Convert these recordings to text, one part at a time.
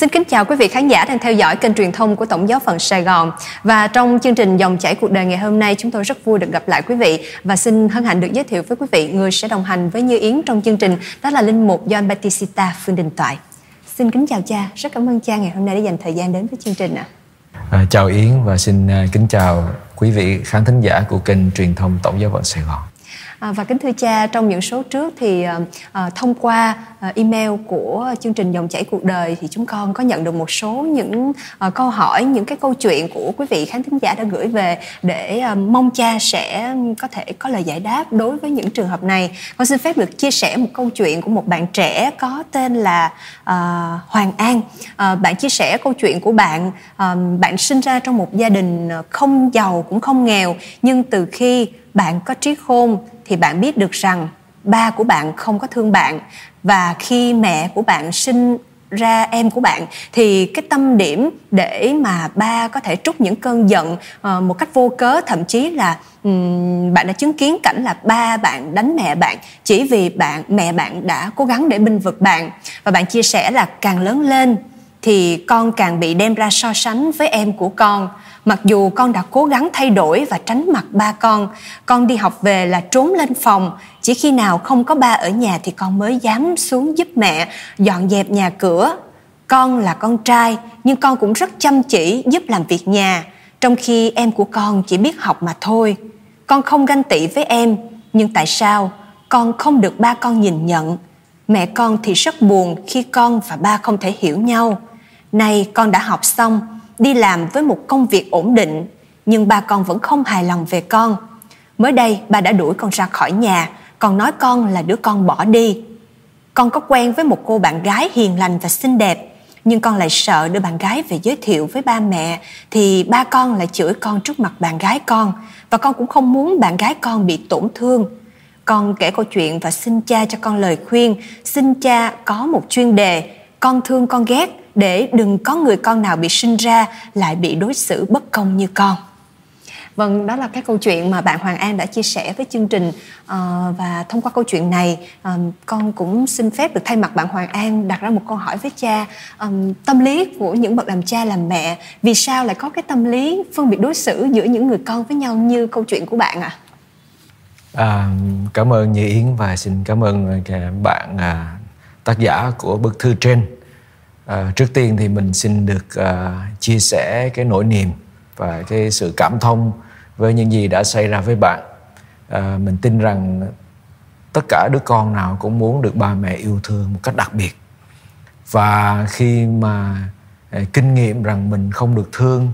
Xin kính chào quý vị khán giả đang theo dõi kênh truyền thông của Tổng giáo phận Sài Gòn. Và trong chương trình Dòng chảy cuộc đời ngày hôm nay, chúng tôi rất vui được gặp lại quý vị và xin hân hạnh được giới thiệu với quý vị người sẽ đồng hành với Như Yến trong chương trình, đó là linh mục John Batista Phương Đình Toại. Xin kính chào cha, rất cảm ơn cha ngày hôm nay đã dành thời gian đến với chương trình ạ. À, chào Yến và xin à, kính chào quý vị khán thính giả của kênh truyền thông Tổng giáo phận Sài Gòn. À, và kính thưa cha, trong những số trước thì à, à, thông qua à, email của chương trình Dòng chảy cuộc đời thì chúng con có nhận được một số những à, câu hỏi, những cái câu chuyện của quý vị khán thính giả đã gửi về để à, mong cha sẽ có thể có lời giải đáp đối với những trường hợp này. Con xin phép được chia sẻ một câu chuyện của một bạn trẻ có tên là à, Hoàng An. À, bạn chia sẻ câu chuyện của bạn, à, bạn sinh ra trong một gia đình không giàu cũng không nghèo nhưng từ khi bạn có trí khôn thì bạn biết được rằng ba của bạn không có thương bạn. Và khi mẹ của bạn sinh ra em của bạn thì cái tâm điểm để mà ba có thể trút những cơn giận uh, một cách vô cớ thậm chí là um, bạn đã chứng kiến cảnh là ba bạn đánh mẹ bạn chỉ vì bạn mẹ bạn đã cố gắng để binh vực bạn. Và bạn chia sẻ là càng lớn lên thì con càng bị đem ra so sánh với em của con mặc dù con đã cố gắng thay đổi và tránh mặt ba con con đi học về là trốn lên phòng. Chỉ khi nào không có ba ở nhà thì con mới dám xuống giúp mẹ, dọn dẹp nhà cửa. Con là con trai, nhưng con cũng rất chăm chỉ giúp làm việc nhà. Trong khi em của con chỉ biết học mà thôi. Con không ganh tị với em, nhưng tại sao? Con không được ba con nhìn nhận. Mẹ con thì rất buồn khi con và ba không thể hiểu nhau. Nay con đã học xong đi làm với một công việc ổn định, nhưng ba con vẫn không hài lòng về con. Mới đây, ba đã đuổi con ra khỏi nhà, còn nói con là đứa con bỏ đi. Con có quen với một cô bạn gái hiền lành và xinh đẹp, nhưng con lại sợ đưa bạn gái về giới thiệu với ba mẹ, thì ba con lại chửi con trước mặt bạn gái con, và con cũng không muốn bạn gái con bị tổn thương. Con kể câu chuyện và xin cha cho con lời khuyên, xin cha có một chuyên đề, con thương con ghét để đừng có người con nào bị sinh ra lại bị đối xử bất công như con Vâng, đó là cái câu chuyện mà bạn Hoàng An đã chia sẻ với chương trình à, và thông qua câu chuyện này à, con cũng xin phép được thay mặt bạn Hoàng An đặt ra một câu hỏi với cha à, tâm lý của những bậc làm cha làm mẹ vì sao lại có cái tâm lý phân biệt đối xử giữa những người con với nhau như câu chuyện của bạn ạ? À? À, cảm ơn Như Yến và xin cảm ơn bạn à, tác giả của bức thư trên À, trước tiên thì mình xin được à, chia sẻ cái nỗi niềm và cái sự cảm thông với những gì đã xảy ra với bạn. À, mình tin rằng tất cả đứa con nào cũng muốn được ba mẹ yêu thương một cách đặc biệt. Và khi mà à, kinh nghiệm rằng mình không được thương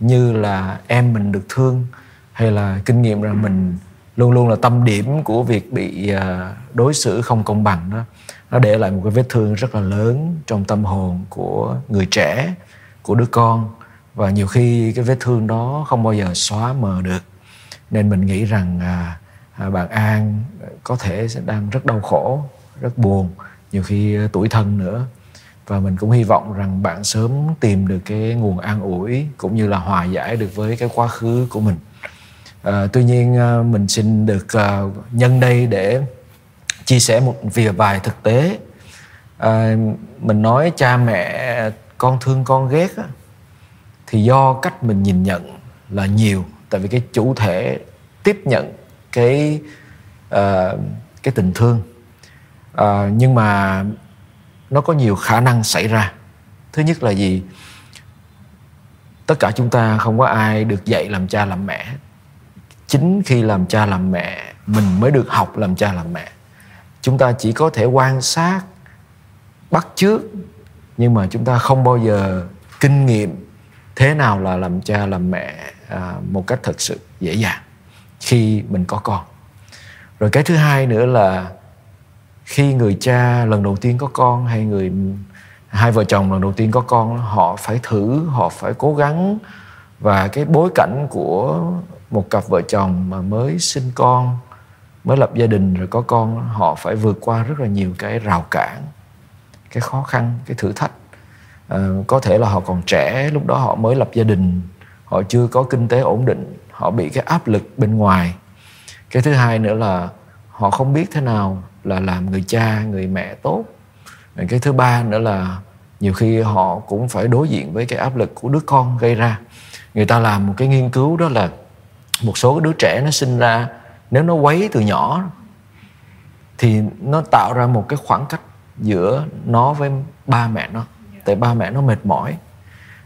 như là em mình được thương hay là kinh nghiệm rằng mình luôn luôn là tâm điểm của việc bị à, đối xử không công bằng đó nó để lại một cái vết thương rất là lớn trong tâm hồn của người trẻ của đứa con. Và nhiều khi cái vết thương đó không bao giờ xóa mờ được. Nên mình nghĩ rằng à, à, bạn An có thể sẽ đang rất đau khổ rất buồn nhiều khi à, tuổi thân nữa. Và mình cũng hy vọng rằng bạn sớm tìm được cái nguồn an ủi cũng như là hòa giải được với cái quá khứ của mình. À, tuy nhiên à, mình xin được à, nhân đây để chia sẻ một vài bài thực tế. À, mình nói cha mẹ con thương con ghét á, thì do cách mình nhìn nhận là nhiều. Tại vì cái chủ thể tiếp nhận cái uh, cái tình thương. Uh, nhưng mà nó có nhiều khả năng xảy ra. Thứ nhất là gì? Tất cả chúng ta không có ai được dạy làm cha làm mẹ. Chính khi làm cha làm mẹ mình mới được học làm cha làm mẹ chúng ta chỉ có thể quan sát bắt chước nhưng mà chúng ta không bao giờ kinh nghiệm thế nào là làm cha làm mẹ à, một cách thật sự dễ dàng khi mình có con. Rồi cái thứ hai nữa là khi người cha lần đầu tiên có con hay người hai vợ chồng lần đầu tiên có con họ phải thử họ phải cố gắng. Và cái bối cảnh của một cặp vợ chồng mà mới sinh con mới lập gia đình rồi có con họ phải vượt qua rất là nhiều cái rào cản cái khó khăn cái thử thách. À, có thể là họ còn trẻ lúc đó họ mới lập gia đình họ chưa có kinh tế ổn định họ bị cái áp lực bên ngoài. Cái thứ hai nữa là họ không biết thế nào là làm người cha người mẹ tốt. Cái thứ ba nữa là nhiều khi họ cũng phải đối diện với cái áp lực của đứa con gây ra. Người ta làm một cái nghiên cứu đó là một số đứa trẻ nó sinh ra nếu nó quấy từ nhỏ thì nó tạo ra một cái khoảng cách giữa nó với ba mẹ nó. Tại ba mẹ nó mệt mỏi.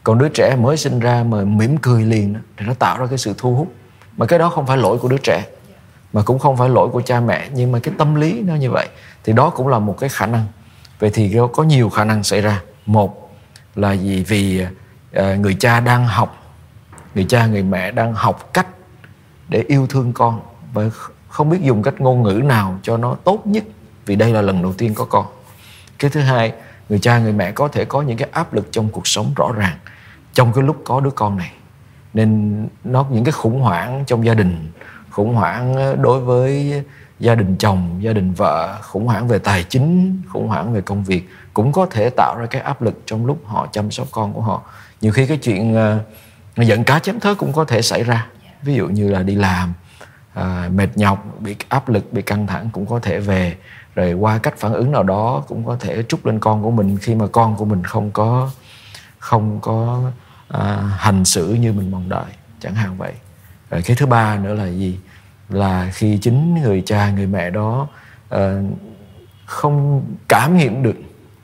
Còn đứa trẻ mới sinh ra mà mỉm cười liền thì nó tạo ra cái sự thu hút. Mà cái đó không phải lỗi của đứa trẻ mà cũng không phải lỗi của cha mẹ. Nhưng mà cái tâm lý nó như vậy thì đó cũng là một cái khả năng. Vậy thì có nhiều khả năng xảy ra. Một là gì? Vì uh, người cha đang học người cha người mẹ đang học cách để yêu thương con và không biết dùng cách ngôn ngữ nào cho nó tốt nhất, vì đây là lần đầu tiên có con. Cái thứ hai, người cha, người mẹ có thể có những cái áp lực trong cuộc sống rõ ràng trong cái lúc có đứa con này. Nên nó, những cái khủng hoảng trong gia đình, khủng hoảng ờ, đối với gia đình chồng, gia đình vợ, khủng hoảng về tài chính, khủng hoảng về công việc cũng có thể tạo ra cái áp lực trong lúc họ chăm sóc con của họ. Nhiều khi cái chuyện ờ, giận cá chém thớt cũng có thể xảy ra. Ví dụ như là đi làm uh, mệt nhọc bị áp lực bị căng thẳng cũng có thể về. Rồi qua cách phản ứng nào đó cũng có thể trút lên con của mình khi mà con của mình không có không có uh, hành xử như mình mong đợi. Chẳng hạn vậy. Rồi cái thứ ba nữa là gì? Là khi chính người cha người mẹ đó uh, không cảm nghiệm được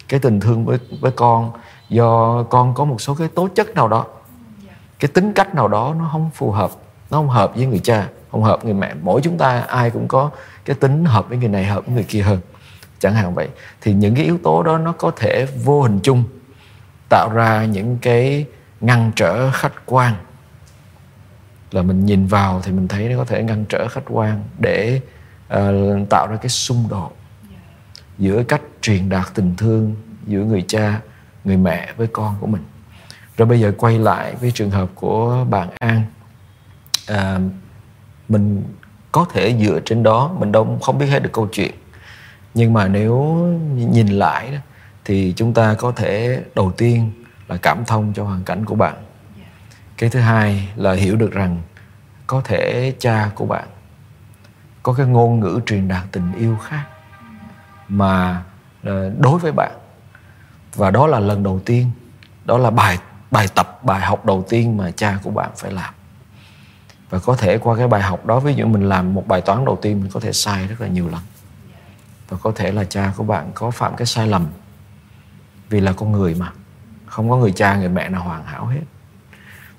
cái tình thương với với con do con có một số cái tố chất nào đó cái tính cách nào đó nó không phù hợp nó không hợp với người cha không hợp người mẹ. Mỗi chúng ta ai cũng có cái tính hợp với người này hợp với người kia hơn. Chẳng hạn vậy. Thì những cái yếu tố đó nó có thể vô hình chung tạo ra những cái ngăn trở khách quan. Là mình nhìn vào thì mình thấy nó có thể ngăn trở khách quan để uh, tạo ra cái xung đột giữa cách truyền đạt tình thương giữa người cha người mẹ với con của mình. Rồi bây giờ quay lại với trường hợp của bạn an. À, mình có thể dựa trên đó, mình đâu, không biết hết được câu chuyện. Nhưng mà nếu nhìn lại thì chúng ta có thể đầu tiên là cảm thông cho hoàn cảnh của bạn. Cái thứ hai là hiểu được rằng có thể cha của bạn có cái ngôn ngữ truyền đạt tình yêu khác mà ờ, đối với bạn. Và đó là lần đầu tiên, đó là bài bài tập, bài học đầu tiên mà cha của bạn phải làm và có thể qua cái bài học đó ví dụ mình làm một bài toán đầu tiên mình có thể sai rất là nhiều lần. Và có thể là cha của bạn có phạm cái sai lầm vì là con người mà. Không có người cha người mẹ nào hoàn hảo hết.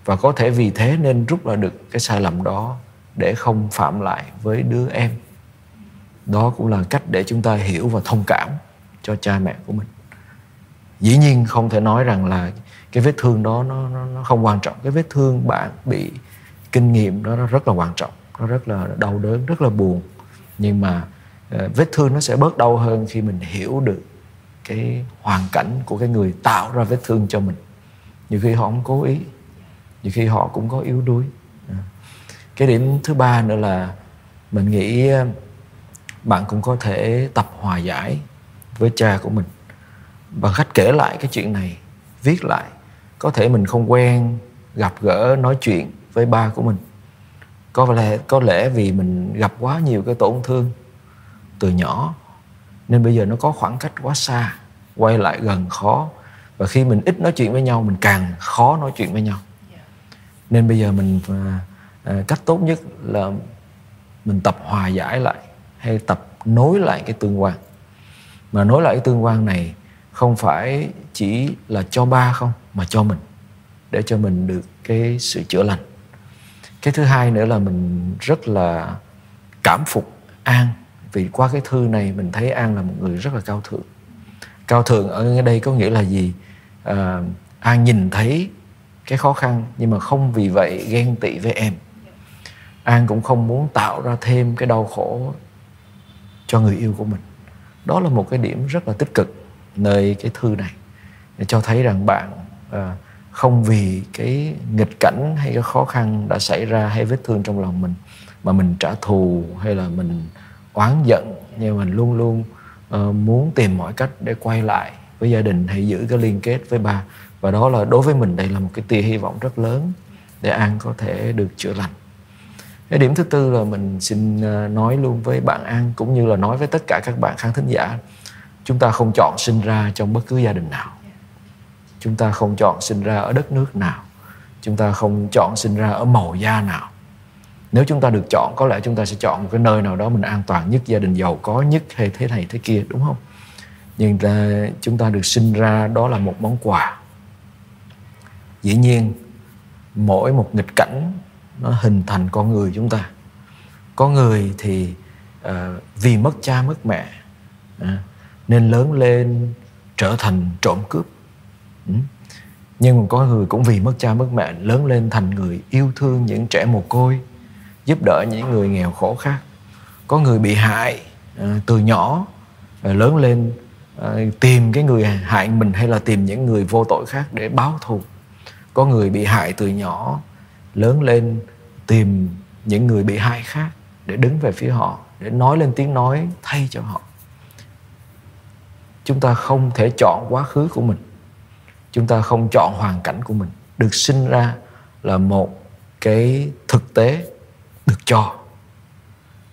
Và có thể vì thế nên rút ra được cái sai lầm đó để không phạm lại với đứa em. Đó cũng là cách để chúng ta hiểu và thông cảm cho cha mẹ của mình. Dĩ nhiên không thể nói rằng là cái vết thương đó nó, nó, nó không quan trọng. Cái vết thương bạn bị kinh nghiệm đó, nó rất là quan trọng, nó rất là đau đớn, rất là buồn. Nhưng mà ờ, vết thương nó sẽ bớt đau hơn khi mình hiểu được cái hoàn cảnh của cái người tạo ra vết thương cho mình. Nhiều khi họ không cố ý, nhiều khi họ cũng có yếu đuối. À. Cái điểm thứ ba nữa là mình nghĩ ờ, bạn cũng có thể tập hòa giải với cha của mình. Bằng cách kể lại cái chuyện này, viết lại. Có thể mình không quen gặp gỡ, nói chuyện với ba của mình. Có lẽ có lẽ vì mình gặp quá nhiều cái tổn thương từ nhỏ nên bây giờ nó có khoảng cách quá xa quay lại gần khó. Và khi mình ít nói chuyện với nhau mình càng khó nói chuyện với nhau. Nên bây giờ mình à, à, cách tốt nhất là mình tập hòa giải lại hay tập nối lại cái tương quan. Mà nối lại cái tương quan này không phải chỉ là cho ba không mà cho mình để cho mình được cái sự chữa lành cái thứ hai nữa là mình rất là cảm phục an. Vì qua cái thư này mình thấy an là một người rất là cao thượng. Cao thượng ở đây có nghĩa là gì? À, an nhìn thấy cái khó khăn nhưng mà không vì vậy ghen tị với em. An cũng không muốn tạo ra thêm cái đau khổ cho người yêu của mình. Đó là một cái điểm rất là tích cực nơi cái thư này. Để cho thấy rằng bạn à, không vì cái nghịch cảnh hay cái khó khăn đã xảy ra hay vết thương trong lòng mình mà mình trả thù hay là mình oán giận nhưng mình luôn luôn uh, muốn tìm mọi cách để quay lại với gia đình hay giữ cái liên kết với ba. Và đó là đối với mình đây là một cái tia hy vọng rất lớn để an có thể được chữa lành. Cái điểm thứ tư là mình xin ờ, nói luôn với bạn an cũng như là nói với tất cả các bạn khán thính giả chúng ta không chọn sinh ra trong bất cứ gia đình nào chúng ta không chọn sinh ra ở đất nước nào. Chúng ta không chọn sinh ra ở màu da nào. Nếu chúng ta được chọn có lẽ chúng ta sẽ chọn một cái nơi nào đó mình an toàn nhất gia đình giàu có nhất hay thế này thế kia đúng không? Nhưng ta, chúng ta được sinh ra đó là một món quà. Dĩ nhiên mỗi một nghịch cảnh nó hình thành con người chúng ta. Có người thì uh, vì mất cha mất mẹ uh, nên lớn lên trở thành trộm cướp. Ừ. nhưng mà có người cũng vì mất cha mất mẹ lớn lên thành người yêu thương những trẻ mồ côi, giúp đỡ những người nghèo khổ khác. Có người bị hại à, từ nhỏ à, lớn lên à, tìm cái người hại mình hay là tìm những người vô tội khác để báo thù. Có người bị hại từ nhỏ, lớn lên tìm những người bị hại khác để đứng về phía họ, để nói lên tiếng nói thay cho họ. Chúng ta không thể chọn quá khứ của mình chúng ta không chọn hoàn cảnh của mình, được sinh ra là một cái thực tế được cho.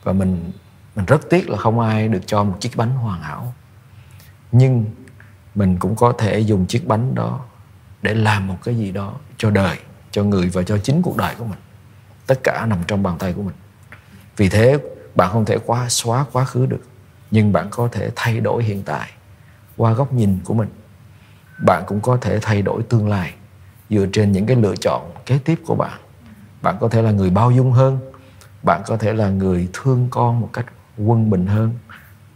Và mình mình rất tiếc là không ai được cho một chiếc bánh hoàn hảo. Nhưng mình cũng có thể dùng chiếc bánh đó để làm một cái gì đó cho đời, cho người và cho chính cuộc đời của mình. Tất cả nằm trong bàn tay của mình. Vì thế, bạn không thể quá xóa quá khứ được, nhưng bạn có thể thay đổi hiện tại qua góc nhìn của mình bạn cũng có thể thay đổi tương lai dựa trên những cái lựa chọn kế tiếp của bạn bạn có thể là người bao dung hơn bạn có thể là người thương con một cách quân bình hơn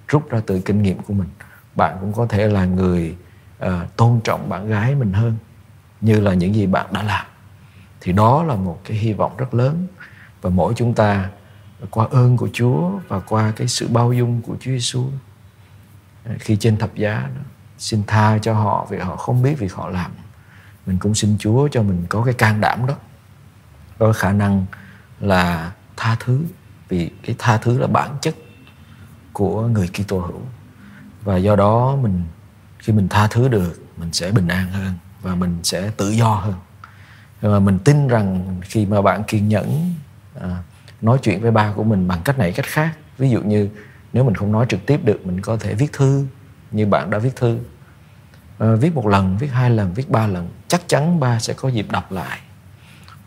rút ra từ kinh nghiệm của mình bạn cũng có thể là người uh, tôn trọng bạn gái mình hơn như là những gì bạn đã làm thì đó là một cái hy vọng rất lớn và mỗi chúng ta qua ơn của Chúa và qua cái sự bao dung của Chúa Giêsu ờ, khi trên thập giá đó xin tha cho họ vì họ không biết việc họ làm. Mình cũng xin Chúa cho mình có cái can đảm đó. Có khả năng là tha thứ vì cái tha thứ là bản chất của người Kitô hữu. Và do đó mình khi mình tha thứ được mình sẽ bình an hơn và mình sẽ tự do hơn. Và mình tin rằng khi mà bạn kiên nhẫn à, nói chuyện với ba của mình bằng cách này cách khác. Ví dụ như nếu mình không nói trực tiếp được mình có thể viết thư như bạn đã viết thư. À, viết một lần viết hai lần viết ba lần chắc chắn ba sẽ có dịp đọc lại.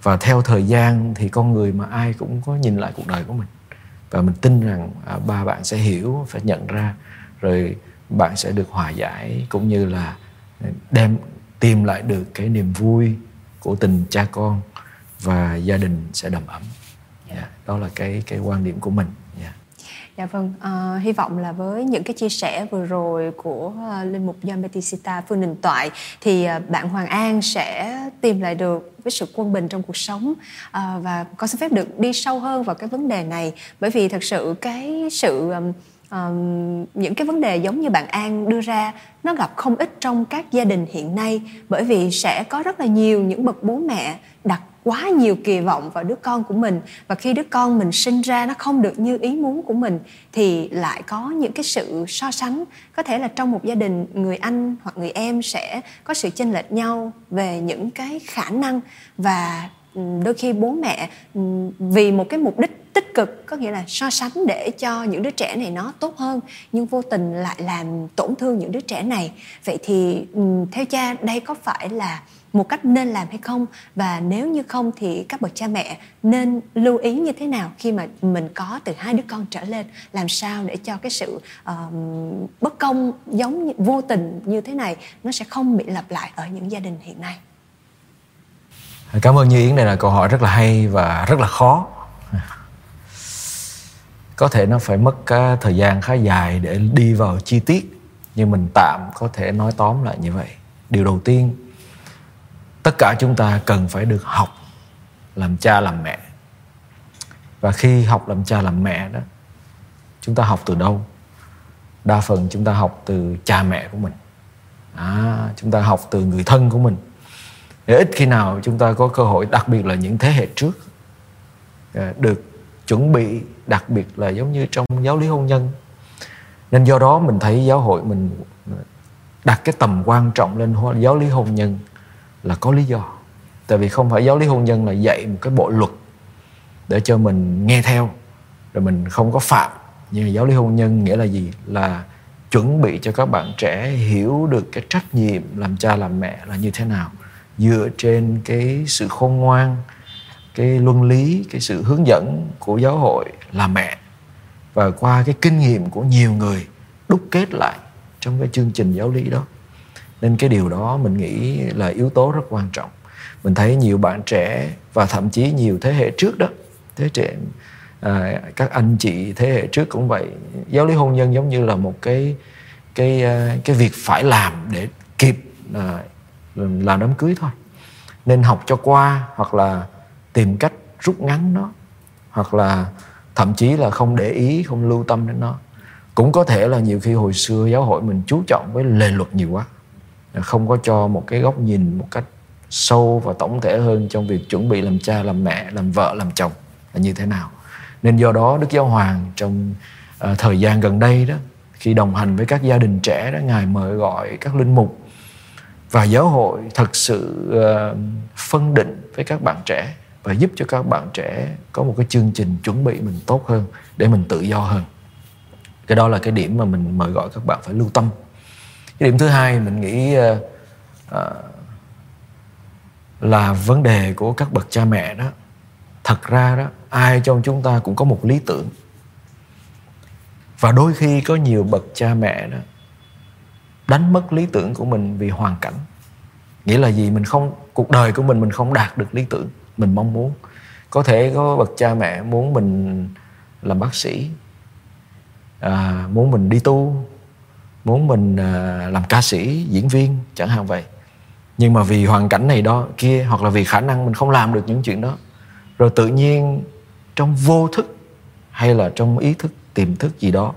Và theo thời gian thì con người mà ai cũng có nhìn lại cuộc đời của mình. Và mình tin rằng à, ba bạn sẽ hiểu phải nhận ra rồi bạn sẽ được hòa giải cũng như là đem tìm lại được cái niềm vui của tình cha con và gia đình sẽ đầm ấm. Yeah, đó là cái cái quan điểm của mình. Dạ. vâng, à, hy vọng là với những cái chia sẻ vừa rồi của uh, linh mục John Bautista Phương Đình Toại thì uh, bạn Hoàng An sẽ tìm lại được với sự quân bình trong cuộc sống uh, và có xin phép được đi sâu hơn vào cái vấn đề này bởi vì thật sự cái sự um, um, những cái vấn đề giống như bạn An đưa ra nó gặp không ít trong các gia đình hiện nay bởi vì sẽ có rất là nhiều những bậc bố mẹ đặt quá nhiều kỳ vọng vào đứa con của mình. Và khi đứa con mình sinh ra nó không được như ý muốn của mình, thì lại có những cái sự so sánh. Có thể là trong một gia đình, người anh hoặc người em sẽ có sự chênh lệch nhau về những cái khả năng. Và ừ, đôi khi bố mẹ ừ, vì một cái mục đích tích cực có nghĩa là so sánh để cho những đứa trẻ này nó tốt hơn nhưng vô tình lại làm tổn thương những đứa trẻ này. Vậy thì ừ, theo cha đây có phải là một cách nên làm hay không? Và nếu như không thì các bậc cha mẹ nên lưu ý như thế nào khi mà mình có từ hai đứa con trở lên? Làm sao để cho cái sự uh, bất công giống như, vô tình như thế này nó sẽ không bị lặp lại ở những gia đình hiện nay? Cảm ơn như yến đây là câu hỏi rất là hay và rất là khó có thể nó phải mất cái thời gian khá dài để đi vào chi tiết nhưng mình tạm có thể nói tóm lại như vậy. Điều đầu tiên tất cả chúng ta cần phải được học làm cha làm mẹ. Và khi học làm cha làm mẹ đó chúng ta học từ đâu? Đa phần chúng ta học từ cha mẹ của mình. À, chúng ta học từ người thân của mình. Để ít khi nào chúng ta có cơ hội đặc biệt là những thế hệ trước à, được chuẩn bị đặc biệt là giống như trong giáo lý hôn nhân. Nên do đó mình thấy giáo hội mình đặt cái tầm quan trọng lên giáo lý hôn nhân là có lý do. Tại vì không phải giáo lý hôn nhân là dạy một cái bộ luật để cho mình nghe theo, rồi mình không có phạm. Nhưng mà giáo lý hôn nhân nghĩa là gì? Là chuẩn bị cho các bạn trẻ hiểu được cái trách nhiệm làm cha làm mẹ là như thế nào, dựa trên cái sự khôn ngoan cái luân lý cái sự hướng dẫn của giáo hội là mẹ. Và qua cái kinh nghiệm của nhiều người đúc kết lại trong cái chương trình giáo lý đó. Nên cái điều đó mình nghĩ là yếu tố rất quan trọng. Mình thấy nhiều bạn trẻ và thậm chí nhiều thế hệ trước đó thế trẻ à, các anh chị thế hệ trước cũng vậy giáo lý hôn nhân giống như là một cái cái à, cái việc phải làm để kịp à, làm đám cưới thôi. Nên học cho qua hoặc là tìm cách rút ngắn nó hoặc là thậm chí là không để ý không lưu tâm đến nó. Cũng có thể là nhiều khi hồi xưa giáo hội mình chú trọng với lề luật nhiều quá không có cho một cái góc nhìn một cách sâu và tổng thể hơn trong việc chuẩn bị làm cha làm mẹ làm vợ làm chồng là như thế nào. Nên do đó đức giáo hoàng trong uh, thời gian gần đây đó khi đồng hành với các gia đình trẻ đó ngài mời gọi các linh mục và giáo hội thật sự uh, phân định với các bạn trẻ và giúp cho các bạn trẻ có một cái chương trình chuẩn bị mình tốt hơn để mình tự do hơn. Cái đó là cái điểm mà mình mời gọi các bạn phải lưu tâm. Cái điểm thứ hai mình nghĩ uh, uh, là vấn đề của các bậc cha mẹ đó. Thật ra đó ai trong chúng ta cũng có một lý tưởng. Và đôi khi có nhiều bậc cha mẹ đó đánh mất lý tưởng của mình vì hoàn cảnh. Nghĩa là gì? Mình không cuộc đời của mình mình không đạt được lý tưởng mình mong muốn. Có thể có bậc cha mẹ muốn mình làm bác sĩ à, muốn mình đi tu muốn mình à, làm ca sĩ diễn viên chẳng hạn vậy. Nhưng mà vì hoàn cảnh này đó kia hoặc là vì khả năng mình không làm được những chuyện đó rồi tự nhiên trong vô thức hay là trong ý thức tiềm thức gì đó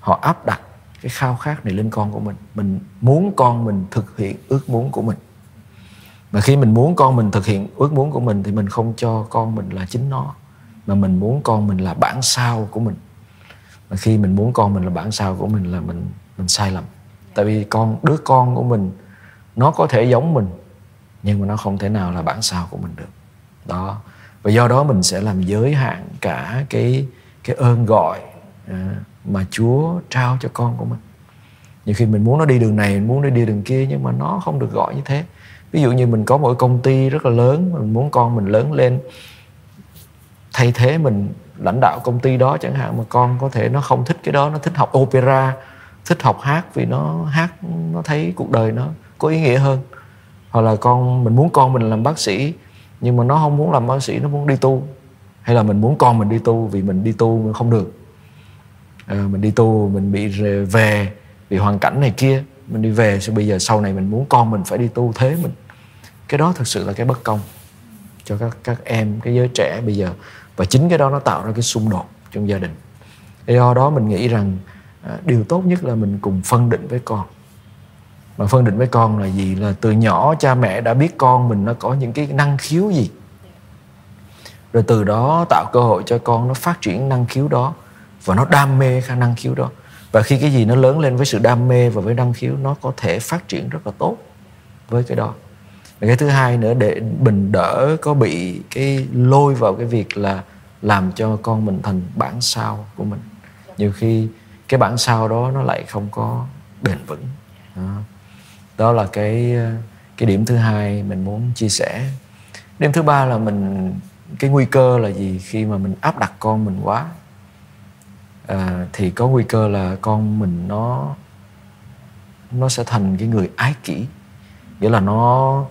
họ áp đặt cái khao khát này lên con của mình. Mình muốn con mình thực hiện ước muốn của mình mà khi mình muốn con mình thực hiện ước muốn của mình thì mình không cho con mình là chính nó, mà mình muốn con mình là bản sao của mình. Mà khi mình muốn con mình là bản sao của mình là mình mình sai lầm. Tại vì con, đứa con của mình, nó có thể giống mình, nhưng mà nó không thể nào là bản sao của mình được. Đó. Và do đó mình sẽ làm giới hạn cả cái cái ơn gọi à, mà Chúa trao cho con của mình. Nhiều khi mình muốn nó đi đường này, mình muốn nó đi đường kia, nhưng mà nó không được gọi như thế ví dụ như mình có một công ty rất là lớn mình muốn con mình lớn lên thay thế mình lãnh đạo công ty đó chẳng hạn mà con có thể nó không thích cái đó nó thích học opera thích học hát vì nó hát nó thấy cuộc đời nó có ý nghĩa hơn. Hoặc là con mình muốn con mình làm bác sĩ nhưng mà nó không muốn làm bác sĩ nó muốn đi tu. Hay là mình muốn con mình đi tu vì mình đi tu mình không được. À, mình đi tu mình bị về vì hoàn cảnh này kia mình đi về sau bây giờ sau này mình muốn con mình phải đi tu thế mình cái đó thực sự là cái bất công cho các các em cái giới trẻ bây giờ. Và chính cái đó nó tạo ra cái xung đột trong gia đình. Do đó mình nghĩ rằng à, điều tốt nhất là mình cùng phân định với con. Mà phân định với con là gì? Là từ nhỏ cha mẹ đã biết con mình nó có những cái năng khiếu gì. Rồi từ đó tạo cơ hội cho con nó phát triển năng khiếu đó. Và nó đam mê khả năng khiếu đó. Và khi cái gì nó lớn lên với sự đam mê và với năng khiếu nó có thể phát triển rất là tốt với cái đó và cái thứ hai nữa để mình đỡ có bị cái lôi vào cái việc là làm cho con mình thành bản sao của mình. Nhiều khi cái bản sao đó nó lại không có bền vững. Đó, đó là cái cái điểm thứ hai mình muốn chia sẻ. Điểm thứ ba là mình cái nguy cơ là gì khi mà mình áp đặt con mình quá? À, thì có nguy cơ là con mình nó nó sẽ thành cái người ái kỷ. Nghĩa là nó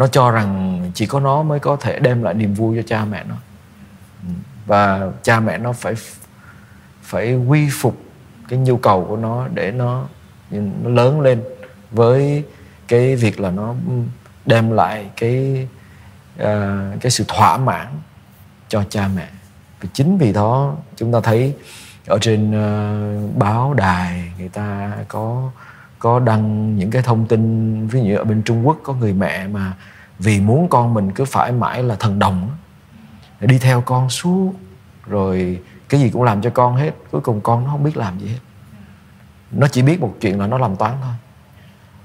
nó cho rằng chỉ có nó mới có thể đem lại niềm vui cho cha mẹ nó. Ừ. Và cha mẹ nó phải phải quy phục cái nhu cầu của nó để nó nó lớn lên với cái việc là nó đem lại cái uh, cái sự thỏa mãn cho cha mẹ. Và chính vì đó chúng ta thấy ở trên uh, báo đài người ta có có đăng những cái thông tin, ví dụ ở bên Trung Quốc có người mẹ mà vì muốn con mình cứ phải mãi là thần đồng đi theo con suốt, rồi cái gì cũng làm cho con hết, cuối cùng con nó không biết làm gì hết. Nó chỉ biết một chuyện là nó làm toán thôi.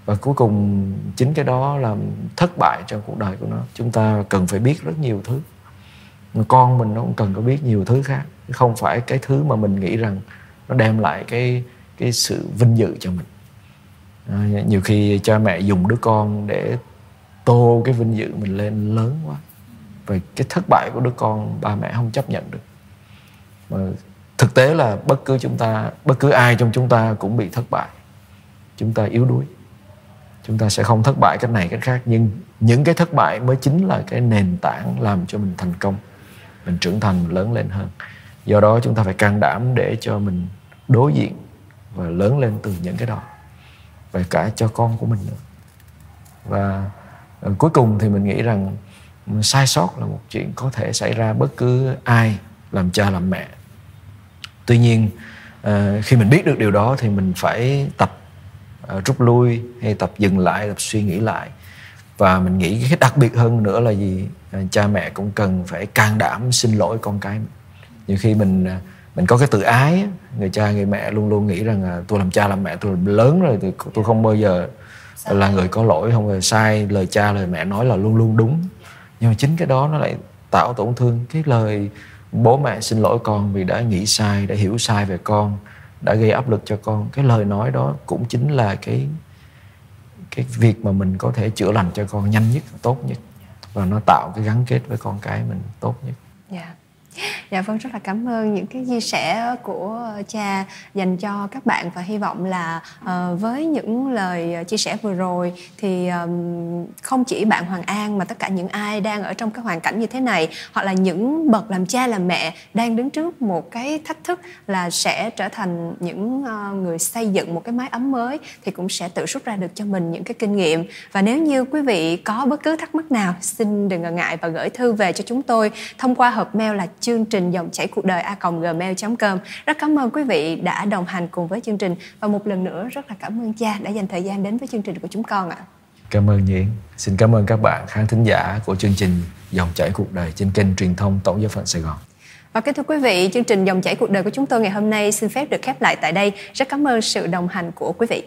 Và cuối cùng chính cái đó làm thất bại trong cuộc đời của nó. Chúng ta cần phải biết rất nhiều thứ. Con mình nó cũng cần có biết nhiều thứ khác. Không phải cái thứ mà mình nghĩ rằng nó đem lại cái cái sự vinh dự cho mình à, nhiều khi cha mẹ dùng đứa con để tô cái vinh dự mình lên lớn quá. Và cái thất bại của đứa con ba mẹ không chấp nhận được. Mà thực tế là bất cứ chúng ta bất cứ ai trong chúng ta cũng bị thất bại. Chúng ta yếu đuối. Chúng ta sẽ không thất bại cách này cách khác. Nhưng những cái thất bại mới chính là cái nền tảng làm cho mình thành công. Mình trưởng thành lớn lên hơn. Do đó chúng ta phải can đảm để cho mình đối diện và lớn lên từ những cái đó và cả cho con của mình nữa. Và ờ, cuối cùng thì mình nghĩ rằng ừ, sai sót là một chuyện có thể xảy ra bất cứ ai làm cha làm mẹ. Tuy nhiên ờ, khi mình biết được điều đó thì mình phải tập ờ, rút lui hay tập dừng lại, tập suy nghĩ lại. Và mình nghĩ cái đặc biệt hơn nữa là gì? Cha mẹ cũng cần phải can đảm xin lỗi con cái nhiều khi mình mình có cái tự ái người cha người mẹ luôn luôn nghĩ rằng là tôi làm cha làm mẹ tôi lớn rồi tôi, tôi không bao giờ là người có lỗi không bao sai lời cha lời mẹ nói là luôn luôn đúng. Nhưng mà chính cái đó nó lại tạo tổn thương. Cái lời bố mẹ xin lỗi con vì đã nghĩ sai đã hiểu sai về con đã gây áp lực cho con. Cái lời nói đó cũng chính là cái cái việc mà mình có thể chữa lành cho con nhanh nhất tốt nhất. Và nó tạo cái gắn kết với con cái mình tốt nhất. Yeah. Dạ. Vâng rất là cảm ơn những cái chia sẻ của cha dành cho các bạn và hy vọng là uh, với những lời chia sẻ vừa rồi thì um, không chỉ bạn Hoàng An mà tất cả những ai đang ở trong cái hoàn cảnh như thế này hoặc là những bậc làm cha làm mẹ đang đứng trước một cái thách thức là sẽ trở thành những uh, người xây dựng một cái mái ấm mới thì cũng sẽ tự rút ra được cho mình những cái kinh nghiệm và nếu như quý vị có bất cứ thắc mắc nào xin đừng ngần ngại và gửi thư về cho chúng tôi thông qua hộp mail là chương trình dòng chảy cuộc đời a gmail.com rất cảm ơn quý vị đã đồng hành cùng với chương trình. Và một lần nữa rất là cảm ơn cha đã dành thời gian đến với chương trình của chúng con ạ. Cảm ơn Nhi xin cảm ơn các bạn khán thính giả của chương trình dòng chảy cuộc đời trên kênh truyền thông tổng giáo phận Sài Gòn. Và kính thưa quý vị, chương trình dòng chảy cuộc đời của chúng tôi ngày hôm nay xin phép được khép lại tại đây. Rất cảm ơn sự đồng hành của quý vị.